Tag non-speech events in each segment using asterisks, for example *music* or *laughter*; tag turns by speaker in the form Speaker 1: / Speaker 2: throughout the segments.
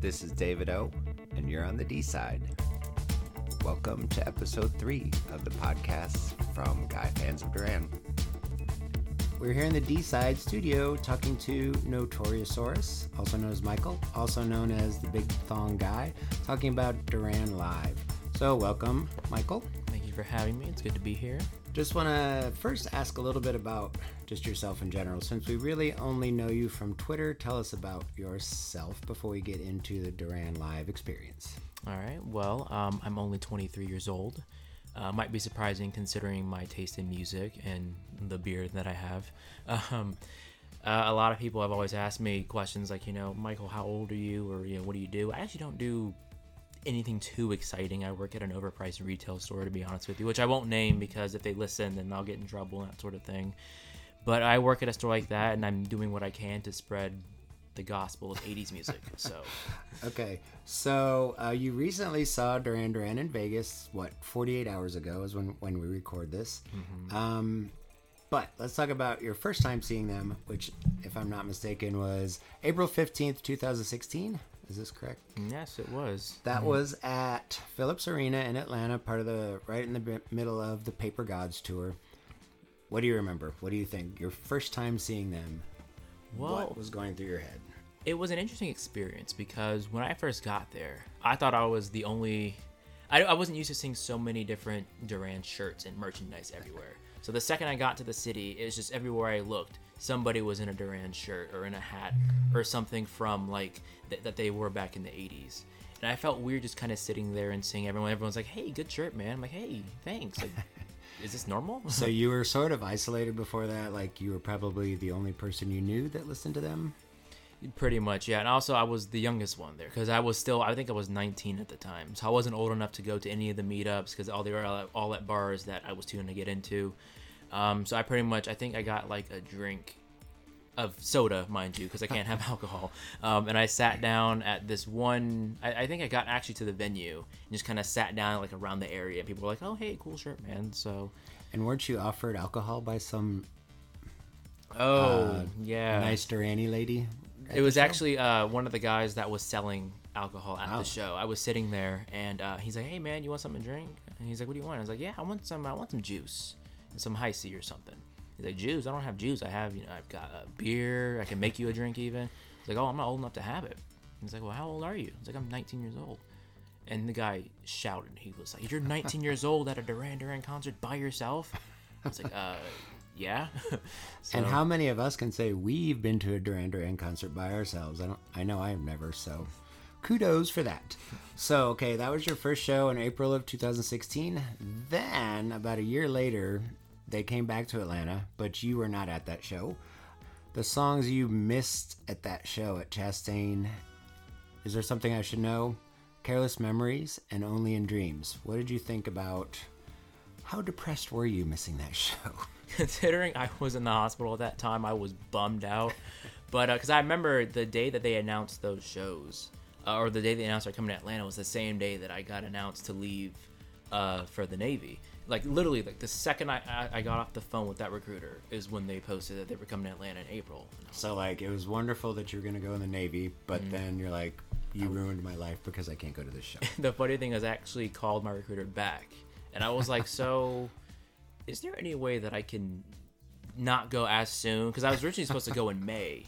Speaker 1: This is David O, and you're on the D side. Welcome to episode three of the podcast from Guy Fans of Duran. We're here in the D side studio talking to Notoriousaurus, also known as Michael, also known as the Big Thong Guy, talking about Duran Live. So, welcome, Michael.
Speaker 2: Thank you for having me. It's good to be here.
Speaker 1: Just want to first ask a little bit about just yourself in general. Since we really only know you from Twitter, tell us about yourself before we get into the Duran Live experience.
Speaker 2: All right. Well, um, I'm only 23 years old. Uh, might be surprising considering my taste in music and the beard that I have. *laughs* Um, uh, a lot of people have always asked me questions like, you know, Michael, how old are you? Or, you know, what do you do? I actually don't do anything too exciting. I work at an overpriced retail store, to be honest with you, which I won't name because if they listen, then I'll get in trouble and that sort of thing. But I work at a store like that, and I'm doing what I can to spread the gospel of 80s music. *laughs* So,
Speaker 1: okay. So uh, you recently saw Duran Duran in Vegas. What 48 hours ago is when when we record this. Mm-hmm. Um, but let's talk about your first time seeing them, which, if I'm not mistaken, was April 15th, 2016. Is this correct?
Speaker 2: Yes, it was.
Speaker 1: That mm-hmm. was at Phillips Arena in Atlanta, part of the right in the middle of the Paper Gods tour. What do you remember? What do you think? Your first time seeing them. Well, what was going through your head?
Speaker 2: It was an interesting experience because when I first got there, I thought I was the only. I, I wasn't used to seeing so many different Duran shirts and merchandise everywhere. So the second I got to the city, it was just everywhere I looked, somebody was in a Duran shirt or in a hat or something from like th- that they wore back in the 80s. And I felt weird just kind of sitting there and seeing everyone. Everyone's like, "Hey, good shirt, man." I'm like, "Hey, thanks." Like, *laughs* is this normal?
Speaker 1: so *laughs* you were sort of isolated before that. Like you were probably the only person you knew that listened to them.
Speaker 2: Pretty much, yeah. And also, I was the youngest one there because I was still, I think I was 19 at the time. So I wasn't old enough to go to any of the meetups because all they were all at, all at bars that I was too young to get into. Um, so I pretty much, I think I got like a drink of soda, mind you, because I can't have *laughs* alcohol. Um, and I sat down at this one. I, I, think I got actually to the venue and just kind of sat down like around the area. People were like, "Oh, hey, cool shirt, man." So.
Speaker 1: And weren't you offered alcohol by some?
Speaker 2: Oh uh, yeah,
Speaker 1: nice Durani lady.
Speaker 2: It was actually uh, one of the guys that was selling alcohol at oh. the show. I was sitting there, and uh, he's like, "Hey, man, you want something to drink?" And he's like, "What do you want?" I was like, "Yeah, I want some. I want some juice, some Hi-C or something." He's like, juice? I don't have juice. I have, you know, I've got a beer. I can make you a drink even. He's like, oh, I'm not old enough to have it. He's like, well, how old are you? He's like, I'm 19 years old. And the guy shouted. He was like, you're 19 years old at a Duran Duran concert by yourself? I was like, uh, yeah. *laughs*
Speaker 1: so, and how many of us can say we've been to a Duran Duran concert by ourselves? I don't. I know I have never. So, kudos for that. So, okay, that was your first show in April of 2016. Then, about a year later, they came back to Atlanta, but you were not at that show. The songs you missed at that show at Chastain, is there something I should know? Careless Memories and Only in Dreams. What did you think about how depressed were you missing that *laughs* show?
Speaker 2: Considering I was in the hospital at that time, I was bummed out. *laughs* but because uh, I remember the day that they announced those shows, uh, or the day they announced they're coming to Atlanta, was the same day that I got announced to leave uh, for the Navy like literally like the second I, I, I got off the phone with that recruiter is when they posted that they were coming to Atlanta in April.
Speaker 1: So like it was wonderful that you were gonna go in the Navy, but mm-hmm. then you're like, you ruined my life because I can't go to this show. *laughs*
Speaker 2: the funny thing is, I actually called my recruiter back, and I was like, *laughs* so, is there any way that I can not go as soon? Because I was originally supposed to go in May,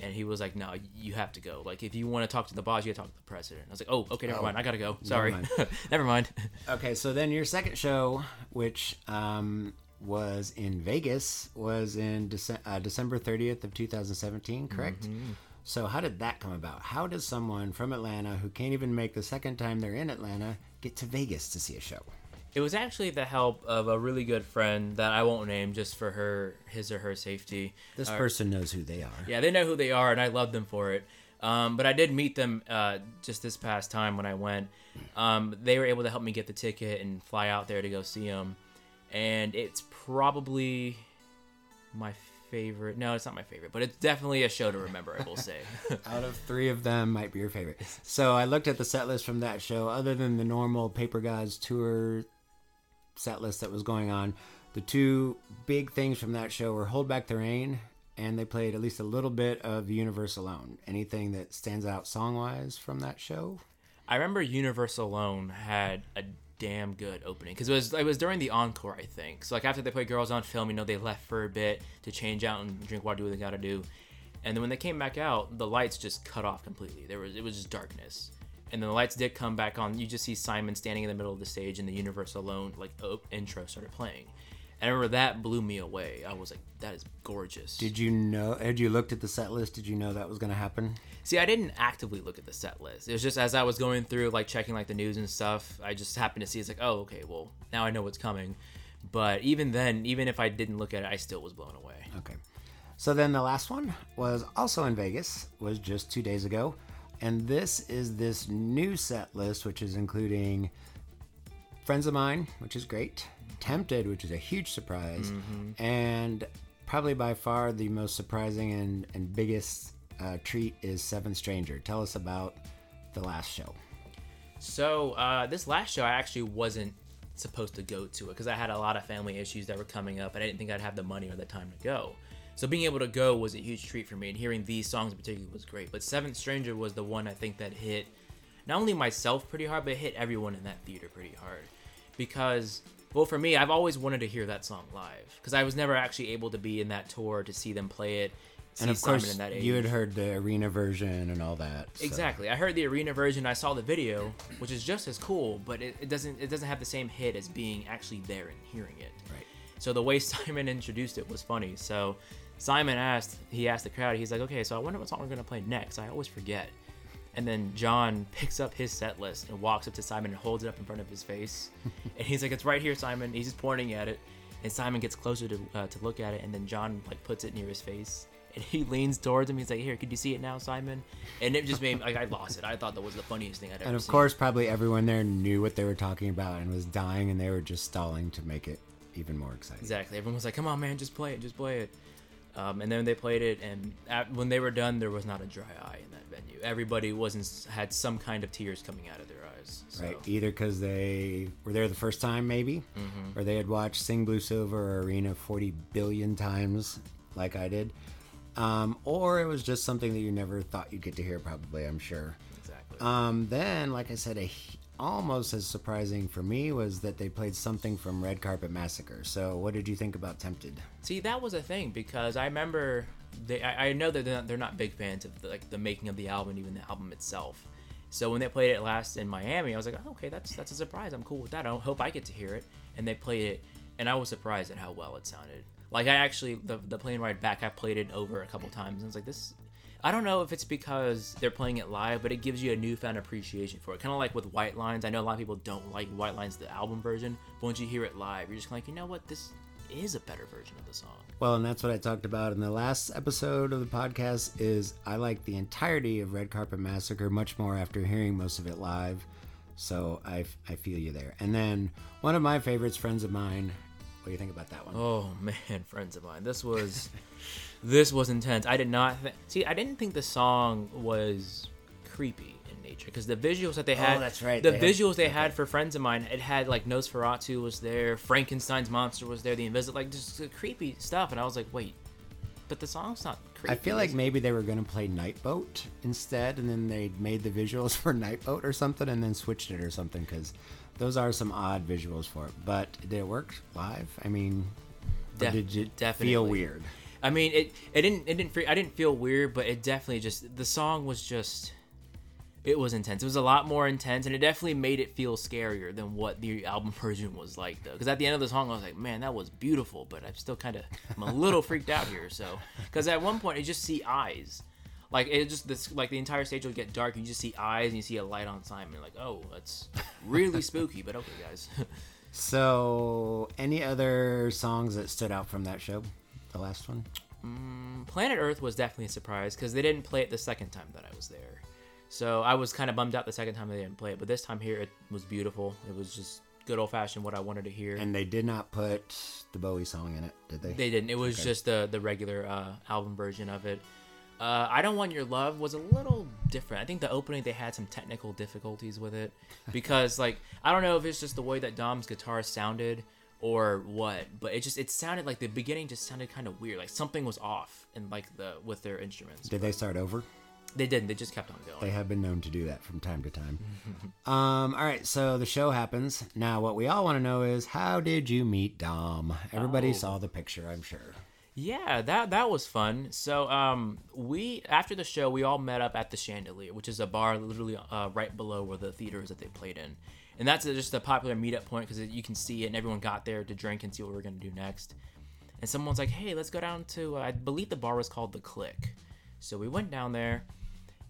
Speaker 2: and he was like, "No, you have to go. Like, if you want to talk to the boss, you got to talk to the president." I was like, "Oh, okay, never oh, mind. I gotta go. Sorry, *laughs* never mind." never *laughs* mind.
Speaker 1: okay, so then your second show, which um, was in Vegas, was in Dece- uh, December thirtieth of two thousand seventeen. Correct. Mm-hmm. So how did that come about? How does someone from Atlanta who can't even make the second time they're in Atlanta get to Vegas to see a show?
Speaker 2: It was actually the help of a really good friend that I won't name just for her, his or her safety.
Speaker 1: This uh, person knows who they are.
Speaker 2: Yeah, they know who they are, and I love them for it. Um, but I did meet them uh, just this past time when I went. Um, they were able to help me get the ticket and fly out there to go see them, and it's probably my favorite. No, it's not my favorite, but it's definitely a show to remember. I will say. *laughs*
Speaker 1: Out of three of them, might be your favorite. So I looked at the set list from that show. Other than the normal Paper Gods tour set list that was going on. The two big things from that show were Hold Back the Rain and they played at least a little bit of Universe Alone. Anything that stands out song wise from that show?
Speaker 2: I remember Universe Alone had a damn good opening because it was it was during the encore, I think. So like after they played Girls on Film, you know, they left for a bit to change out and drink water, do what they got to do, and then when they came back out, the lights just cut off completely. There was it was just darkness, and then the lights did come back on. You just see Simon standing in the middle of the stage, and the Universe Alone like op- intro started playing. And I remember that blew me away. I was like, that is gorgeous.
Speaker 1: Did you know? Had you looked at the set list? Did you know that was going to happen?
Speaker 2: See, I didn't actively look at the set list. It was just as I was going through, like checking like the news and stuff. I just happened to see. It's like, oh, okay, well now I know what's coming. But even then, even if I didn't look at it, I still was blown away.
Speaker 1: Okay. So then the last one was also in Vegas. Was just two days ago, and this is this new set list, which is including friends of mine, which is great. Tempted, which is a huge surprise, and probably by far the most surprising and, and biggest uh, treat is Seventh Stranger. Tell us about the last show.
Speaker 2: So uh, this last show, I actually wasn't supposed to go to it because I had a lot of family issues that were coming up, and I didn't think I'd have the money or the time to go. So being able to go was a huge treat for me, and hearing these songs in particular was great. But Seventh Stranger was the one I think that hit not only myself pretty hard, but hit everyone in that theater pretty hard because. Well, for me, I've always wanted to hear that song live because I was never actually able to be in that tour to see them play it.
Speaker 1: And of
Speaker 2: Simon
Speaker 1: course,
Speaker 2: that
Speaker 1: you had heard the arena version and all that. so-
Speaker 2: Exactly. I heard the arena version. I saw the video, which is just as cool, but it, it doesn't it doesn't have the same hit as being actually there and hearing it.
Speaker 1: Right.
Speaker 2: So the way *laughs* Simon introduced it was funny. So Simon asked, he asked the crowd, he's like, okay, so I wonder what song we're gonna play next. I always forget. And then John picks up his set list and walks up to Simon and holds it up in front of his face. *laughs* and he's like, it's right here, Simon. He's just pointing at it. And Simon gets closer to uh, to look at it, and then John like puts it near his face. And he *laughs* leans towards him. He's like, "Here, could you see it now, Simon?" And it just made like I lost it. I thought that was the funniest thing I'd ever seen.
Speaker 1: And of
Speaker 2: seen.
Speaker 1: course, probably everyone there knew what they were talking about and was dying, and they were just stalling to make it even more exciting.
Speaker 2: Exactly. Everyone was like, "Come on, man, just play it, just play it." Um, and then they played it, and at, when they were done, there was not a dry eye in that venue. Everybody wasn't had some kind of tears coming out of their eyes. So.
Speaker 1: Right, either because they were there the first time, maybe, or they had watched Sing Blue Silver Arena 40 billion times, like I did, um, or it was just something that you never thought you'd get to hear, probably, I'm sure.
Speaker 2: Exactly.
Speaker 1: Um, then, like I said, a, almost as surprising for me was that they played something from Red Carpet Massacre. So, what did you think about Tempted?
Speaker 2: See, that was a thing because I remember they. I, I know that they're not, they're not big fans of the, like the making of the album, even the album itself. So when they played it last in Miami, I was like, oh, okay, that's that's a surprise. I'm cool with that. I hope I get to hear it. And they played it, and I was surprised at how well it sounded. Like I actually the the plane ride back, I played it over a couple times, and I was like, this. I don't know if it's because they're playing it live, but it gives you a newfound appreciation for it. Kind of like with White Lines. I know a lot of people don't like White Lines, the album version, but once you hear it live, you're just like, you know what, this is a better version of the song.
Speaker 1: Well, and that's what I talked about in the last episode of the podcast is I like the entirety of Red Carpet Massacre much more after hearing most of it live. So I, I feel you there. And then one of my favorites, friends of mine. What do you think about that one?
Speaker 2: Oh *laughs* man, friends of mine, this was *laughs* this was intense. I did not th- see. I didn't think the song was creepy in nature because the visuals that they oh, had.
Speaker 1: Oh, that's right,
Speaker 2: The
Speaker 1: they had-
Speaker 2: visuals they had for friends of mine, it had like Nosferatu was there, Frankenstein's monster was there, the invisible like just creepy stuff, and I was like, wait, but the song's not creepy.
Speaker 1: I feel like
Speaker 2: it?
Speaker 1: maybe they were going to play Nightboat instead, and then they made the visuals *laughs* for Nightboat or something, and then switched it or something because those are some odd visuals for it. But did it work live? I mean, or
Speaker 2: Def-
Speaker 1: did it
Speaker 2: definitely.
Speaker 1: feel weird?
Speaker 2: I mean, it it didn't it didn't I didn't feel weird, but it definitely just the song was just it was intense. It was a lot more intense, and it definitely made it feel scarier than what the album *laughs* version was like, though. Because at the end of the song, I was like, "Man, that was beautiful," but I'm still kind of I'm a little freaked out here. So, because at one point, you just see eyes, like it just this like the entire stage will get dark, and you just see eyes, and you see a light on Simon. Like, oh, that's really spooky. But okay, guys. *laughs*
Speaker 1: So, any other songs that stood out from that show? The last one?
Speaker 2: Planet Earth was definitely a surprise because they didn't play it the second time that I was there. So I was kind of bummed out the second time they didn't play it, but this time here it was beautiful. It was just good old fashioned what I wanted to hear.
Speaker 1: And they did not put the Bowie song in it, did they?
Speaker 2: they didn't. It was just the the regular uh, album version of it. Uh, I don't want your love was a little different. I think the opening they had some technical difficulties with it *laughs* because like I don't know if it's just the way that Dom's guitar sounded or what, but it just it sounded like the beginning just sounded kind of weird, like something was off and like the with their instruments.
Speaker 1: Did they start over?
Speaker 2: They didn't. They just kept on going.
Speaker 1: They have been known to do that from time to time. *laughs* um, all right, so the show happens. Now, what we all want to know is how did you meet Dom? Everybody
Speaker 2: Oh.
Speaker 1: saw the picture, I'm sure.
Speaker 2: Yeah, that that was fun. So um, we after the show we all met up at the Chandelier, which is a bar literally uh, right below where the theater is that they played in, and that's just a popular meetup point because you can see it and everyone got there to drink and see what we're gonna do next. And someone's like, "Hey, let's go down to uh, I believe the bar was called the Clique," so we went down there,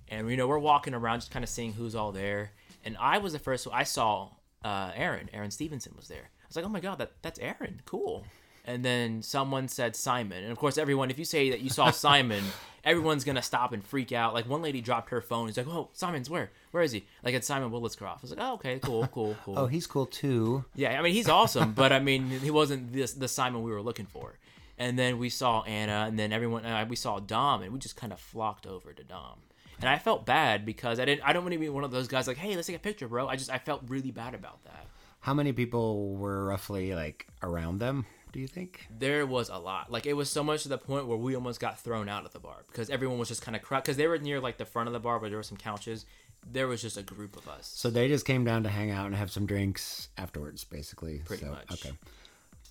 Speaker 2: and you know we're walking around just kind of seeing who's all there. And I was the first. I saw uh, Aaron. Aaron Stevenson was there. I was like, "Oh my god, that that's Aaron. Cool." and then someone said Simon. And of course, everyone, if you say that you saw *laughs* Simon, everyone's gonna stop and freak out. Like one lady dropped her phone. He's like, "Oh, Simon's where? Where is he?" Like it's Simon Willescroft. I was like, "Oh, okay, cool, cool, cool."
Speaker 1: Oh, he's cool too.
Speaker 2: yeah, I mean he's awesome, but I mean he wasn't this the Simon we were looking for. And then we saw Anna, and then everyone uh, we saw Dom, and we just kind of flocked over to Dom. And I felt bad because I didn't. I don't want to be one of those guys like, "Hey, let's take a picture, bro." I just I felt really bad about that.
Speaker 1: How many people were roughly like around them, do you think?
Speaker 2: there was a lot. Like it was so much to the point where we almost got thrown out of the bar because everyone was just kind of crowd because they were near like the front of the bar where there were some couches. There was just a group of us.
Speaker 1: So they just came down to hang out and have some drinks afterwards, basically.
Speaker 2: Pretty
Speaker 1: So,
Speaker 2: much.
Speaker 1: Okay.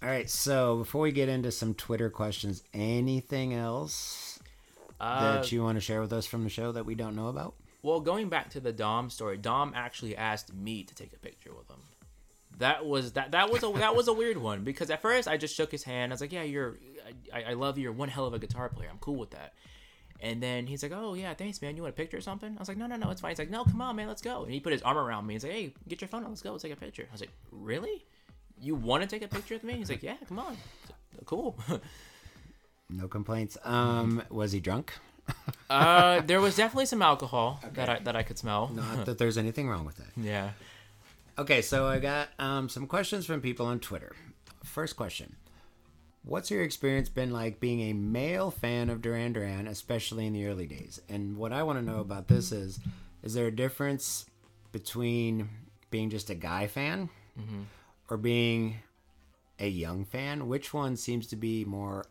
Speaker 1: All right. So before we get into some Twitter questions, anything else
Speaker 2: Uh,
Speaker 1: that you want to share with us from the show that we don't know about?
Speaker 2: well, going back to the Dom story, Dom actually asked me to take a picture with him. That was that that was a that was a weird one because at first I just shook his hand. I was like, "Yeah, you're, I, I love you. You're one hell of a guitar player. I'm cool with that." And then he's like, "Oh yeah, thanks, man. You want a picture or something?" I was like, "No, no, no, it's fine." He's like, "No, come on, man, let's go." And he put his arm around me. He's like, "Hey, get your phone out. Let's go. Let's take a picture." I was like, "Really? You want to take a picture with me?" He's like, "Yeah, come on." Like, cool.
Speaker 1: No complaints. Um, was he drunk?
Speaker 2: uh, there was definitely some alcohol *laughs* that I that I could smell.
Speaker 1: Not that *laughs* there's anything wrong with that.
Speaker 2: yeah.
Speaker 1: Okay, so I got um, some questions from people on Twitter. First question What's your experience been like being a male fan of Duran Duran, especially in the early days? And what I want to know about this is is there a difference between being just a guy fan or being a young fan? Which one seems to be more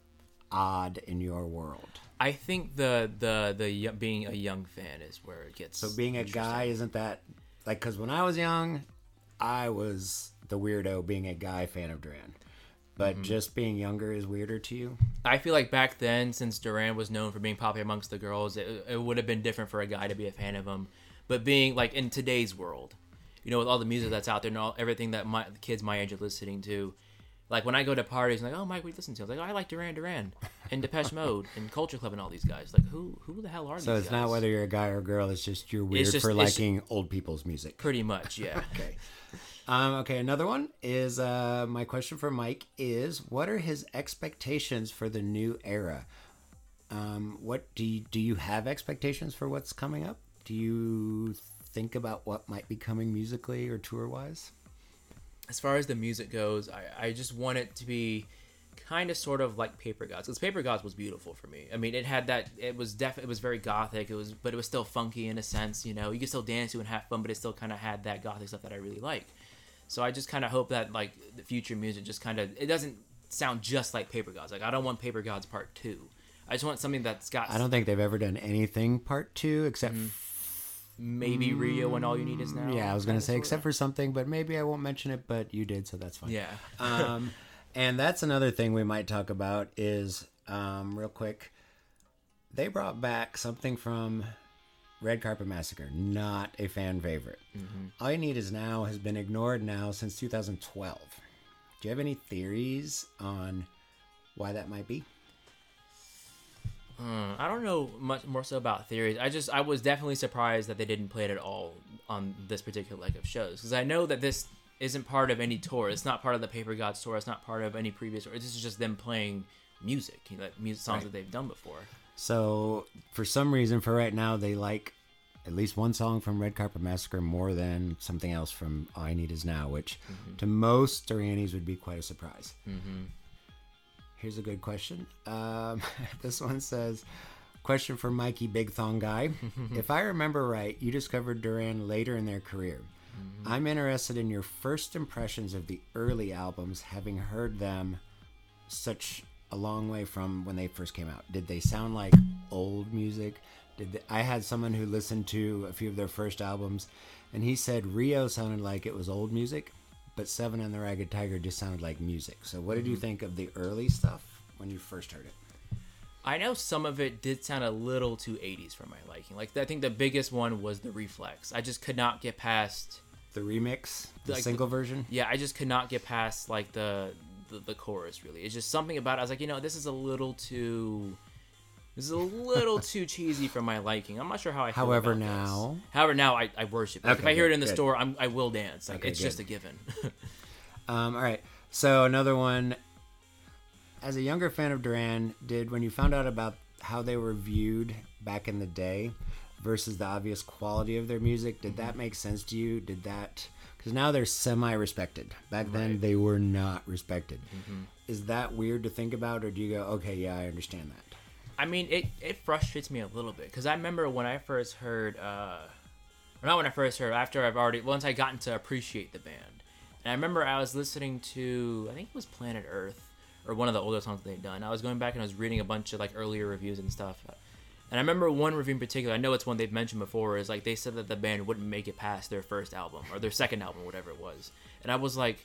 Speaker 1: odd in your world?
Speaker 2: I think the the the being a young fan is where it gets.
Speaker 1: So being a guy isn't that like because when I was young, I was the weirdo being a guy fan of Duran, but mm-hmm. just being younger is weirder to you.
Speaker 2: I feel like back then, since Duran was known for being popular amongst the girls, it, it would have been different for a guy to be a fan of him. But being like in today's world, you know, with all the music that's out there and all, everything that my kids my age are listening to, like when I go to parties, I'm like, oh, Mike, what do you listen to? I was like, oh, I like Duran Duran and Depeche Mode and Culture Club and all these guys. Like, who who the hell are
Speaker 1: So
Speaker 2: these So
Speaker 1: it's
Speaker 2: guys?
Speaker 1: not whether you're a guy or a girl; it's just you're weird
Speaker 2: just-
Speaker 1: for liking old people's music.
Speaker 2: Pretty much, yeah. *laughs*
Speaker 1: Okay. Um, okay, another one is uh, my question for Mike is what are his expectations for the new era? Um, what do you, do you have expectations for what's coming up? Do you think about what might be coming musically or tour wise?
Speaker 2: as far as the music goes, I, I just want it to be kind of sort of like Paper Gods because Paper Gods was beautiful for me. I mean, it had that. It was def. It was very gothic. It was, but it was still funky in a sense. You know, you could still dance to and have fun, but it still kind of had that gothic stuff that I really like. So I just kind of hope that like the future music just kind of it doesn't sound just like Paper Gods. Like I don't want Paper Gods Part Two. I just want something that's got
Speaker 1: I don't think they've ever done anything part two except
Speaker 2: maybe Rio and All You Need Is Now.
Speaker 1: yeah, I was gonna say except for something, but maybe I won't mention it. But you did, so that's fine.
Speaker 2: yeah.
Speaker 1: um, *laughs* and that's another thing we might talk about is um, real quick. They brought back something from Red Carpet Massacre, not a fan favorite. All you need is now has been ignored now since 2012. Do you have any theories on why that might be?
Speaker 2: Hmm, I don't know much more so about theories. I just I was definitely surprised that they didn't play it at all on this particular leg of shows because I know that this isn't part of any tour. It's not part of the Paper Gods tour. It's not part of any previous tour. This is just them playing music, you know, music songs
Speaker 1: Right.
Speaker 2: that they've done before.
Speaker 1: So, for some reason, for right now, they like at least one song from Red Carpet Massacre more than something else from All I Need Is Now, which to most Duranis would be quite a surprise.
Speaker 2: Mm-hmm.
Speaker 1: Here's a good question. Um, *laughs* this one says, Question for Mikey Big Thong Guy. *laughs* if I remember right, you discovered Duran later in their career. Mm-hmm. I'm interested in your first impressions of the early albums, having heard them such a long way from when they first came out. Did they sound like old music? Did they, I had someone who listened to a few of their first albums, and he said Rio sounded like it was old music, but Seven and the Ragged Tiger just sounded like music. So, what did you mm-hmm. think of the early stuff when you first heard it?
Speaker 2: I know some of it did sound a little too 80s for my liking. Like I think the biggest one was the Reflex. I just could not get past.
Speaker 1: The remix, the
Speaker 2: Like the-
Speaker 1: single version.
Speaker 2: Yeah, I just could not get past like the, the the chorus. Really, it's just something about. it. I was like, you know, this is a little too. This is a little *laughs* too cheesy for my liking. I'm not sure how I. Feel
Speaker 1: However,
Speaker 2: about this.
Speaker 1: now-
Speaker 2: however now I, I worship. Like, if I hear it in the
Speaker 1: good.
Speaker 2: store, I'm, I will dance. Like
Speaker 1: Okay,
Speaker 2: it's just a given. *laughs*
Speaker 1: Um, all right. So another one. As a younger fan of Duran, did when you found out about how they were viewed back in the day versus the obvious quality of their music, did that make sense to you? Did that because now they're semi-respected. Back then they were not respected. Is that weird to think about, or do you go, okay, yeah, I understand that?
Speaker 2: I mean, it, it frustrates me a little bit because I remember when I first heard, uh, or not when I first heard, after I've already, once I gotten to appreciate the band. And I remember I was listening to, I think it was Planet Earth, or one of the older songs they'd done. I was going back and I was reading a bunch of like earlier reviews and stuff. And I remember one review in particular, I know it's one they've mentioned before, is like they said that the band wouldn't make it past their first album or their second album, whatever it was. And I was like,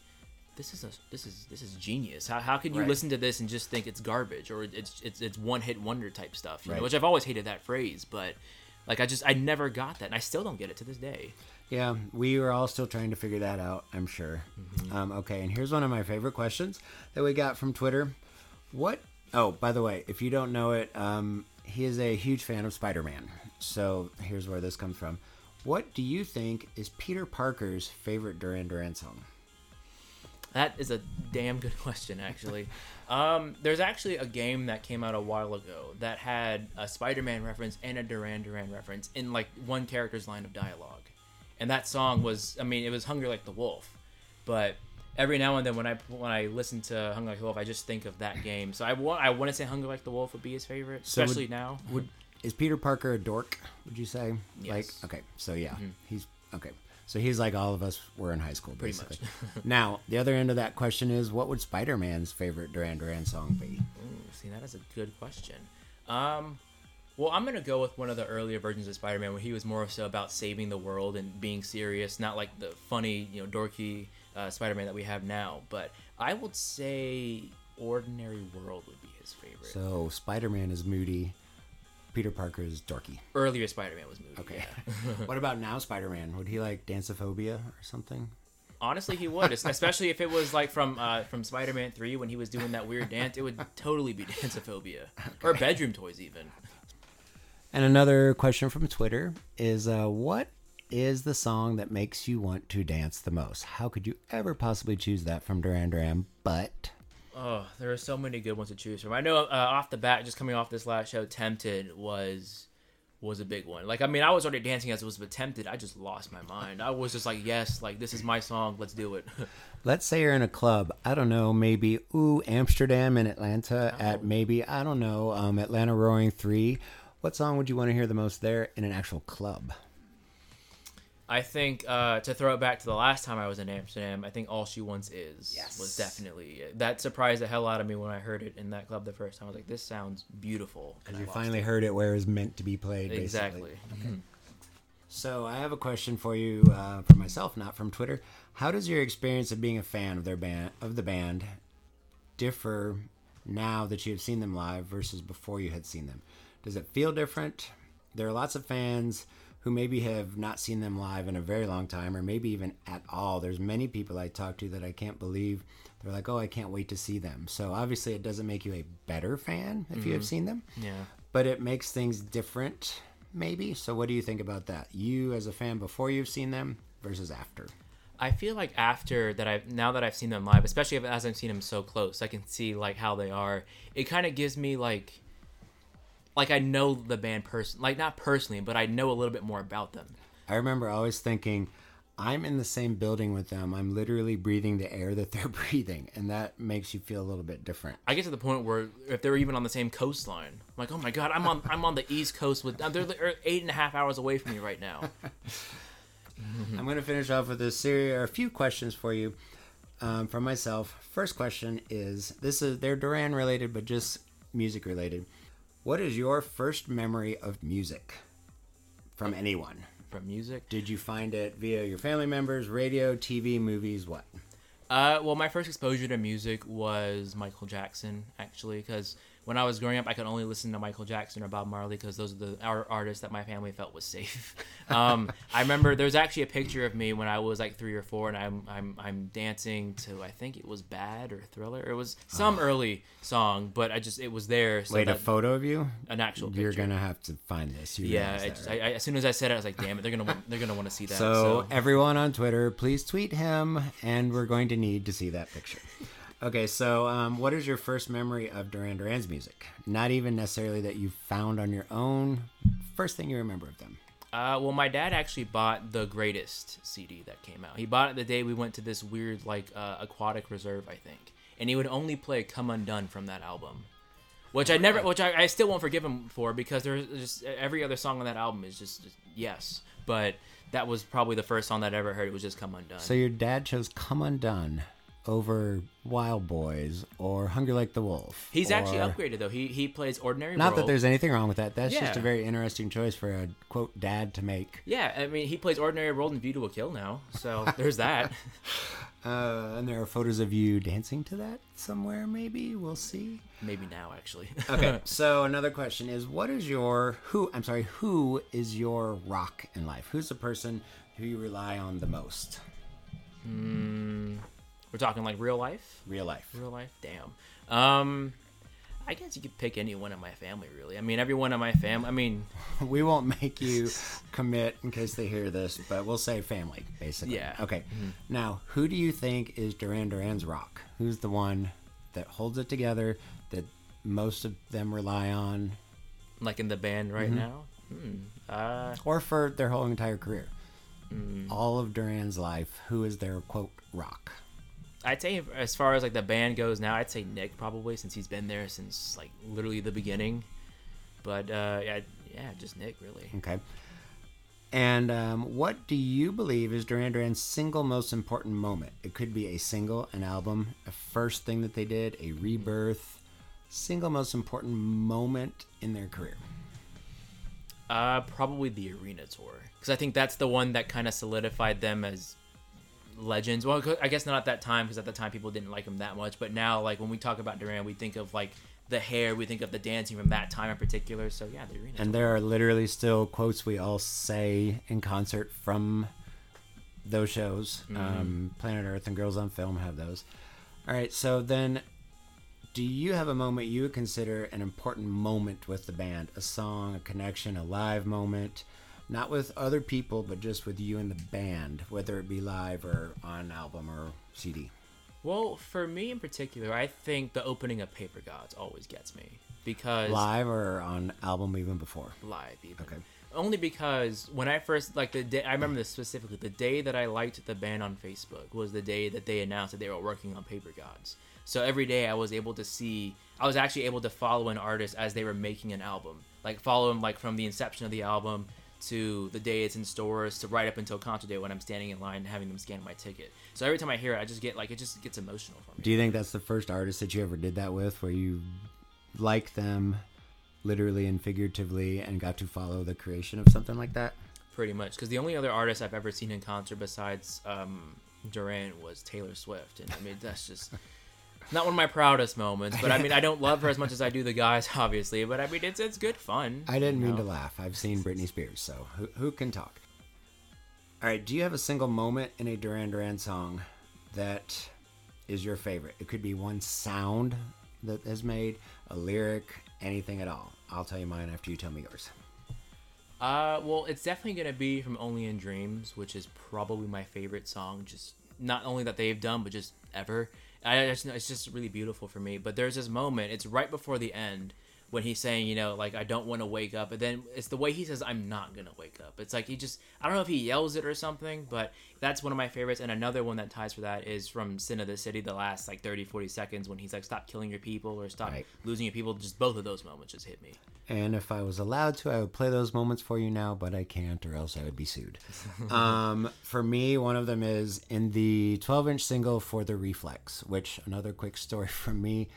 Speaker 2: this is a this is this is genius. How, how could you
Speaker 1: Right.
Speaker 2: listen to this and just think it's garbage or it's it's it's one hit wonder type stuff? You
Speaker 1: Right.
Speaker 2: know, which I've always hated that phrase, but like I just I never got that, and I still don't get it to this day.
Speaker 1: Yeah, we were all still trying to figure that out, I'm sure. Um, okay, and here's one of my favorite questions that we got from Twitter. What? Oh, by the way, if you don't know it, um, he is a huge fan of Spider Man. So here's where this comes from. What do you think is Peter Parker's favorite Duran Duran song?
Speaker 2: That is a damn good *laughs* question, actually. um, there's actually a game that came out a while ago that had a Spider-Man reference and a Duran Duran reference in like one character's line of dialogue, and that song was, I mean, it was "Hungry Like the Wolf," but every now and then when I when I listen to "Hungry Like the Wolf," I just think of that game. So I want I want to say "Hungry Like the Wolf" would be his favorite,
Speaker 1: So would-
Speaker 2: especially now.
Speaker 1: Would is Peter Parker a dork? Would you say?
Speaker 2: Yes.
Speaker 1: Like, okay, so yeah, he's okay. So he's like all of us were in high school, basically. *laughs* now, the other end of that question is, what would Spider Man's favorite Duran Duran song be?
Speaker 2: Ooh, see, that is a good question. Um, well, I'm gonna go with one of the earlier versions of Spider-Man, where he was more so about saving the world and being serious, not like the funny, you know, dorky uh, Spider-Man that we have now. But I would say Ordinary World would be his favorite.
Speaker 1: So Spider Man is moody. Peter Parker is dorky.
Speaker 2: Earlier Spider-Man was moody.
Speaker 1: Okay.
Speaker 2: yeah. *laughs*
Speaker 1: what about now Spider Man? Would he like danceophobia or something?
Speaker 2: Honestly, he would, especially if it was like from uh, from Spider-Man Three when he was doing that weird dance. It would totally be *laughs* danceophobia or bedroom toys even.
Speaker 1: And another question from Twitter is uh, what is the song that makes you want to dance the most? How could you ever possibly choose that from Duran Duran? But
Speaker 2: Oh, there are so many good ones to choose from. I know uh, off the bat, just coming off this last show, "Tempted" was was a big one. Like, I mean, I was already dancing as it was, but "Tempted," I just lost my mind. I was just like, "Yes, like this is my song. Let's do it." *laughs*
Speaker 1: let's say you're in a club. I don't know, maybe ooh Amsterdam and Atlanta
Speaker 2: Oh.
Speaker 1: at maybe I don't know um, Atlanta Roaring Three. What song would you want to hear the most there in an actual club?
Speaker 2: I think uh, to throw it back to the last time I was in Amsterdam, I think "All She Wants Is"
Speaker 1: Yes.
Speaker 2: was definitely that surprised the hell out of me when I heard it in that club the first time. I was like, "This sounds beautiful." And I
Speaker 1: You finally
Speaker 2: it.
Speaker 1: heard it where it was meant to be played.
Speaker 2: exactly.
Speaker 1: Basically. So I have a question for you uh, for myself, not from Twitter. How does your experience of being a fan of their band of the band differ now that you have seen them live versus before you had seen them? Does it feel different? There are lots of fans who maybe have not seen them live in a very long time, or maybe even at all. There's many people I talk to that I can't believe. They're like, "Oh, I can't wait to see them." So obviously, it doesn't make you a better fan if you have mm-hmm. seen them
Speaker 2: Yeah.
Speaker 1: but it makes things different maybe so what do you think about that you as a fan before you've seen them versus after
Speaker 2: I feel like after that I've now that I've seen them live, especially as I've seen them so close, I can see like how they are. It kind of gives me like like I know the band person, like not personally, but I know a little bit more about them.
Speaker 1: i remember always thinking i'm in the same building with them i'm literally breathing the air that *laughs* they're breathing and that makes you feel a little bit different
Speaker 2: I get to the point where if they're even on the same coastline, I'm like, oh my god, I'm on *laughs* I'm on the East Coast with they're, eight and a half hours away from me right now. *laughs*
Speaker 1: I'm going to finish off with a series or a few questions for you um, from myself. First question is this is they're Duran related, but just music related. What is your first memory of music from anyone?
Speaker 2: From music.
Speaker 1: Did you find it via your family members, radio, TV, movies, what?
Speaker 2: Uh, well, my first exposure to music was Michael Jackson, actually, because when I was growing up, I could only listen to Michael Jackson or Bob Marley because those are the our artists that my family felt was safe. *laughs* um, I remember there's actually a picture of me when I was like three or four, and I'm I'm I'm dancing to I think it was Bad or Thriller. It was some early song, but I just it was there. So
Speaker 1: Wait, a photo of you?
Speaker 2: an actual picture.
Speaker 1: You're gonna have to find this. You
Speaker 2: Yeah, I
Speaker 1: that,
Speaker 2: just,
Speaker 1: right?
Speaker 2: I, I, as soon as I said it, I was like, "Damn it, they're gonna they're gonna want to see that."
Speaker 1: So, everyone on Twitter, please tweet him, and we're going to need to see that picture. Okay, so um, what is your first memory of Duran Duran's music? Not even necessarily that you found on your own. First thing you remember of them.
Speaker 2: Uh, well, my dad actually bought the greatest CD that came out. He bought it the day we went to this weird, like, uh, aquatic reserve, I think, and he would only play "Come Undone" from that album, which I never, which I, I still won't forgive him for because there's just every other song on that album is just, just yes, but that was probably the first song that I ever heard. It was just "Come Undone."
Speaker 1: So your dad chose "Come Undone" over "Wild Boys" or "Hungry Like the Wolf."
Speaker 2: He's actually upgraded though. He he plays ordinary.
Speaker 1: Not that there's anything wrong with that. That's just a very interesting choice for a quote dad to make.
Speaker 2: Yeah, I mean, he plays ordinary world in View to a Kill now, so *laughs* there's that. *laughs*
Speaker 1: Uh, and there are photos of you dancing to that somewhere. Maybe we'll see.
Speaker 2: Maybe now, actually. *laughs*
Speaker 1: Okay, so another question is what is your who I'm sorry, who is your rock in life? Who's the person who you rely on the most?
Speaker 2: We're talking like real life.
Speaker 1: Real life.
Speaker 2: Real life. Damn. Um, I guess you could pick anyone in my family. Really. I mean, everyone in my family. I mean, *laughs*
Speaker 1: We won't make you commit in case they hear this, but we'll say family, basically.
Speaker 2: Yeah.
Speaker 1: Okay. Now, who do you think is Duran Duran's rock? Who's the one that holds it together, that most of them rely on,
Speaker 2: like in the band right now. Hmm. Uh,
Speaker 1: or for their whole entire career? All of Duran's life, who is their quote rock?
Speaker 2: I'd say as far as like the band goes now, I'd say Nick probably since he's been there since like literally the beginning. But uh, yeah, yeah, just Nick really.
Speaker 1: Okay. And um, what do you believe is Duran Duran's single most important moment? It could be a single, an album, a first thing that they did, a rebirth, single most important moment in their career.
Speaker 2: Uh, probably the arena tour because I think that's the one that kind of solidified them as legends. Well, I guess not at that time because at the time people didn't like him that much. But now, like when we talk about Duran, we think of like the hair, we think of the dancing from that time in particular. So yeah, the arena.
Speaker 1: And there are literally still quotes we all say in concert from those shows. Um, Planet Earth and Girls on Film have those. All right, so then do you have a moment you would consider an important moment with the band? A song, a connection, a live moment? Not with other people, but just with you and the band, whether it be live or on album or CD.
Speaker 2: Well, for me in particular, I think the opening of Paper Gods always gets me because
Speaker 1: Live or on album even before?
Speaker 2: live even.
Speaker 1: Okay.
Speaker 2: Only because when I first like the day I remember this specifically the day that I liked the band on Facebook was the day that they announced that they were working on Paper Gods. So every day I was able to see I was actually able to follow an artist as they were making an album. Like follow them like from the inception of the album to the day it's in stores to right up until concert day when I'm standing in line and having them scan my ticket. So every time I hear it I just get like it just gets emotional for me.
Speaker 1: Do you think that's the first artist that you ever did that with, where you like them literally and figuratively and got to follow the creation of something like that?
Speaker 2: pretty much because the only other artist I've ever seen in concert besides um, Duran was Taylor Swift, and I mean that's just not one of my proudest moments. But I mean I don't love her as much as I do the guys, *laughs* obviously. But I mean it's it's good fun.
Speaker 1: I didn't
Speaker 2: you
Speaker 1: mean
Speaker 2: know?
Speaker 1: to laugh. I've seen Britney Spears, so who, who can talk? All right, do you have a single moment in a Duran Duran song that is your favorite? It could be one sound that is made, a lyric, anything at all. I'll tell you mine after you tell me yours.
Speaker 2: Uh, well, it's definitely gonna be from Only in Dreams, which is probably my favorite song. Just not only that they've done, but just ever. I it's just really beautiful for me. But there's this moment. It's right before the end when he's saying, you know, like I don't want to wake up, and then it's the way he says I'm not gonna wake up. It's like he just I don't know if he yells it or something, but that's one of my favorites. And another one that ties for that is from Sin of the City, the last like 30, 40 seconds when he's like stop killing your people or stop
Speaker 1: Right.
Speaker 2: losing your people. Just both of those moments just hit me.
Speaker 1: And if I was allowed to, I would play those moments for you now, but I can't, or else I would be sued. *laughs* um, for me, one of them is in the 12 inch single for the Reflex, which, another quick story *laughs* from me.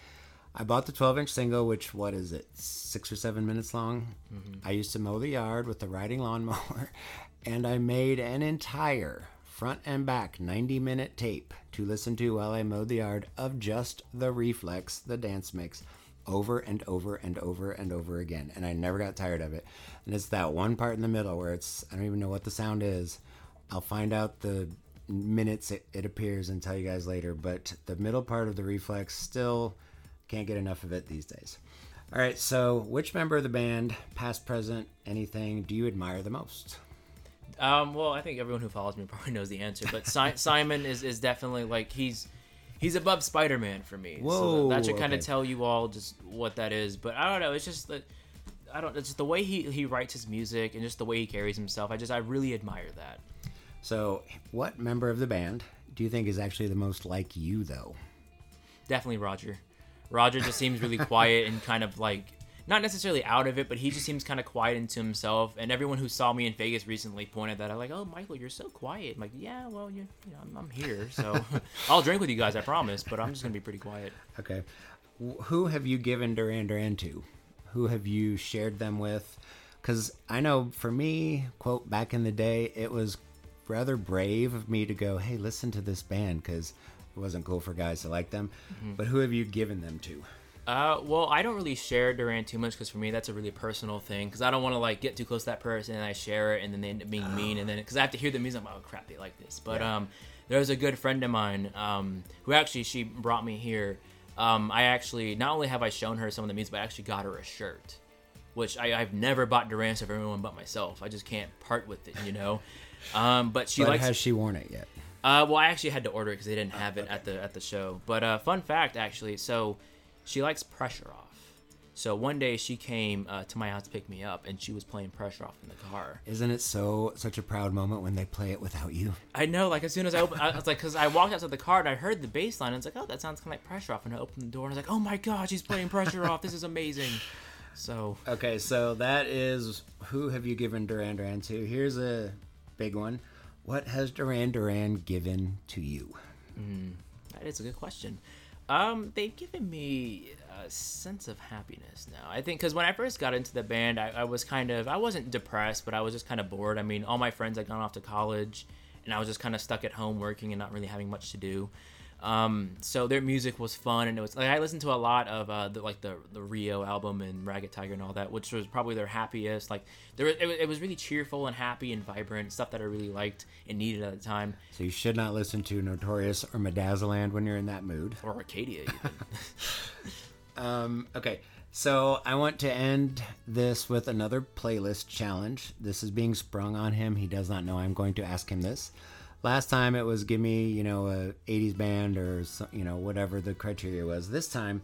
Speaker 1: I bought the 12 inch single, which, what is it, six or seven minutes long? Mm-hmm. I used to mow the yard with the riding lawnmower, *laughs* and I made an entire front and back 90 minute tape to listen to while I mowed the yard of just the Reflex, the dance mix over and over and over and over again and i never got tired of it. And it's that one part in the middle where it's i don't even know what the sound is. I'll find out the minutes it, it appears and tell you guys later but the middle part of the reflex still can't get enough of it these days all right so which member of the band past present anything do you admire the most
Speaker 2: Um, well, I think everyone who follows me *laughs* probably knows the answer, but si- *laughs* Simon is, is definitely like he's he's above Spider Man for me. so
Speaker 1: Whoa,
Speaker 2: that should kind of
Speaker 1: okay.
Speaker 2: tell you all just what that is. But I don't know. It's just that I don't. It's just the way he he writes his music and just the way he carries himself. I just I really admire that.
Speaker 1: so what member of the band do you think is actually the most like you though
Speaker 2: Definitely Roger. Roger just seems really quiet and kind of like not necessarily out of it, but he just seems kind of quiet into himself. And everyone who saw me in Vegas recently pointed that out, like, "Oh, Michael, you're so quiet." I'm like, "Yeah, well, you, know, I'm, I'm here, so *laughs* I'll drink with you guys, I promise. But I'm just gonna be pretty quiet."
Speaker 1: Okay. Who have you given Duran Duran to? Who have you shared them with? Because I know for me, quote, back in the day, it was rather brave of me to go, hey, listen to this band because it wasn't cool for guys to like them. But who have you given them to?
Speaker 2: Uh, well, I don't really share Duran too much because for me that's a really personal thing. Because I don't want to like get too close to that person and I share it and then they end up being mean and then because I have to hear the music, I'm like, oh crap, they like this. But
Speaker 1: Yeah.
Speaker 2: um, there's a good friend of mine um who actually she brought me here. Um, I actually not only have I shown her some of the music, but I actually got her a shirt, which I, I've never bought Duran stuff for everyone but myself. I just can't part with it, you know. *laughs* Um, but she
Speaker 1: but
Speaker 2: likes
Speaker 1: has she worn it yet?
Speaker 2: Uh, well, I actually had to order it because they didn't have it at the at the show. But uh, fun fact, actually, so she likes Pressure Off. So one day she came uh, to my house to pick me up, and she was playing Pressure Off in the car.
Speaker 1: Isn't it so such a proud moment when they play it without you?
Speaker 2: I know, like as soon as I opened, I was like, because I walked outside the car and I heard the bass line, and it's like, oh, that sounds kind of like Pressure Off. And I opened the door and I was like, oh my god, she's playing Pressure Off. This is amazing. So
Speaker 1: Okay, so that is who have you given Duran Duran to? Here's a big one. What has Duran Duran given to you?
Speaker 2: That is a good question. Um, they've given me a sense of happiness now. I think because when I first got into the band, I, I was kind of I wasn't depressed, but I was just kind of bored. I mean, all my friends had gone off to college, and I was just kind of stuck at home working and not really having much to do. Um, so their music was fun, and it was like I listened to a lot of uh, the, like the the Rio album and Ragged Tiger and all that, which was probably their happiest. Like there, was- it, was- it was really cheerful and happy and vibrant stuff that I really liked and needed at the time.
Speaker 1: So you should not listen to Notorious or Medazzaland when you're in that mood.
Speaker 2: Or Arcadia, even. *laughs* *laughs*
Speaker 1: Um, okay, so I want to end this with another playlist challenge. This is being sprung on him. He does not know I'm going to ask him this. Last time it was give me, you know, a 80s band or you know whatever the criteria was. This time,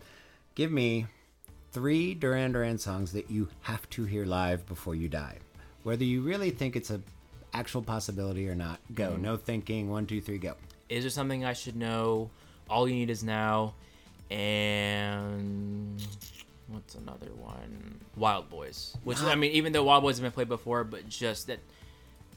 Speaker 1: give me three Duran Duran songs that you have to hear live before you die. Whether you really think it's a actual possibility or not, go. Mm-hmm. No thinking. One, two, three, go.
Speaker 2: Is there something I should know? All you need is now. And what's another one? Wild Boys. Which *gasps* I mean, even though Wild Boys have been played before, but just that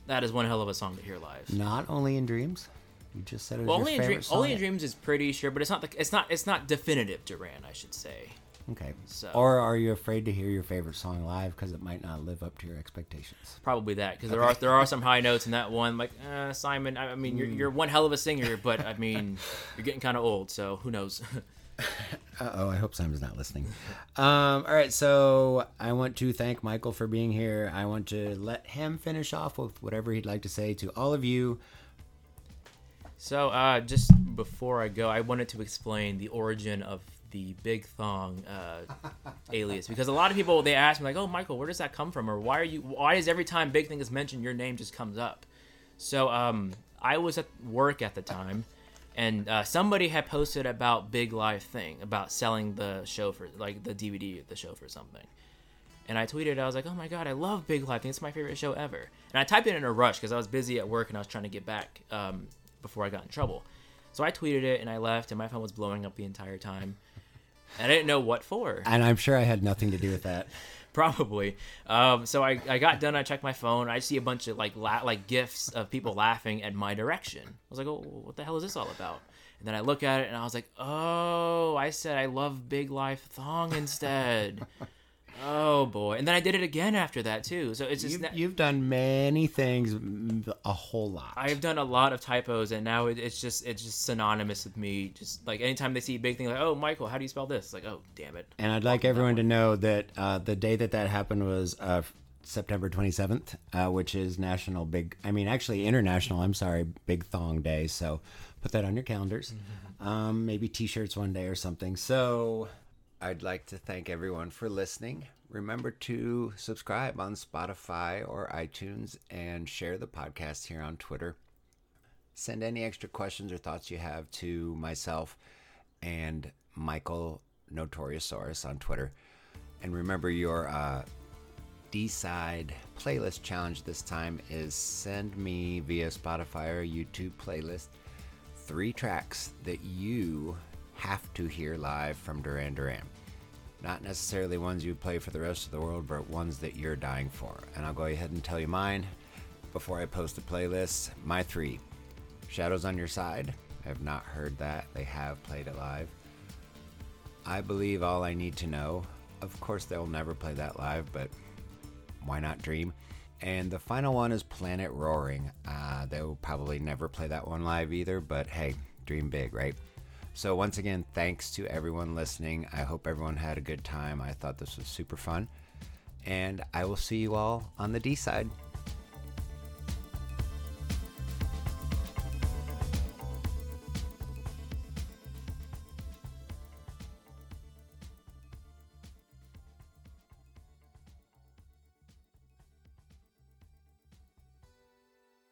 Speaker 2: that is one hell of a song to hear live.
Speaker 1: Not only in dreams. You just said it was
Speaker 2: Well,
Speaker 1: your
Speaker 2: only in Dream,
Speaker 1: song.
Speaker 2: only in Dreams is pretty sure, but it's not the, it's not it's not definitive Duran, I should say.
Speaker 1: Okay.
Speaker 2: So-
Speaker 1: Or are you afraid to hear your favorite song live because it might not live up to your expectations?
Speaker 2: Probably that because there are there are some high notes in that one. Like uh, Simon, I, I mean, you're you're one hell of a singer, but I mean, you're getting kind of old, so who knows? *laughs*
Speaker 1: Uh oh, I hope Simon's not listening. Um, all right, so I want to thank Michael for being here. I want to let him finish off with whatever he'd like to say to all of you.
Speaker 2: So, uh, just before I go, I wanted to explain the origin of the Big Thong uh, alias because a lot of people they ask me like, "Oh, Michael, where does that come from?" or "Why are you? Why is every time Big Thing is mentioned, your name just comes up?" So, um, I was at work at the time, and uh, somebody had posted about Big Life thing about selling the show for like the DVD of the show for something. And I tweeted, I was like, "Oh my god, I love Big Life! I think it's my favorite show ever." And I typed it in a rush because I was busy at work and I was trying to get back um, before I got in trouble. So I tweeted it and I left, and my phone was blowing up the entire time. And I didn't know what for.
Speaker 1: And I'm sure I had nothing to do with that. *laughs* *laughs*
Speaker 2: Probably. Um, so I, I got done. I checked my phone. I see a bunch of like la- like gifs of people laughing at my direction. I was like, "Oh, what the hell is this all about?" And then I look at it and I was like, "Oh, I said I love Big Life Thong instead." *laughs* oh boy! And then I did it again after that too. So it's just
Speaker 1: You've,
Speaker 2: na-
Speaker 1: you've done many things, a whole lot.
Speaker 2: I've done a lot of typos, and now it, it's just it's just synonymous with me. Just like anytime they see a big thing, like, "Oh, Michael, how do you spell this?" Like, "Oh, damn it."
Speaker 1: And I'd like everyone to know that uh, the day that that happened was uh, September 27th, uh, which is National Big, I mean, actually International, I'm sorry, Big Thong Day. So put that on your calendars. *laughs* Um, maybe t shirts one day or something. So I'd like to thank everyone for listening. Remember to subscribe on Spotify or iTunes and share the podcast here on Twitter. Send any extra questions or thoughts you have to myself and Michael Notoriousaurus on Twitter. And remember, your uh, D side playlist challenge this time is send me via Spotify or YouTube playlist three tracks that you have to hear live from Duran Duran. Not necessarily ones you play for the rest of the world, but ones that you're dying for. And I'll go ahead and tell you mine before I post the playlist. My three Shadows on Your Side. I have not heard that. They have played it live. I believe all I need to know. Of course, they'll never play that live, but why not dream? And the final one is Planet Roaring. Uh, they'll probably never play that one live either, but hey, dream big, right? So, once again, thanks to everyone listening. I hope everyone had a good time. I thought this was super fun. And I will see you all on the D side.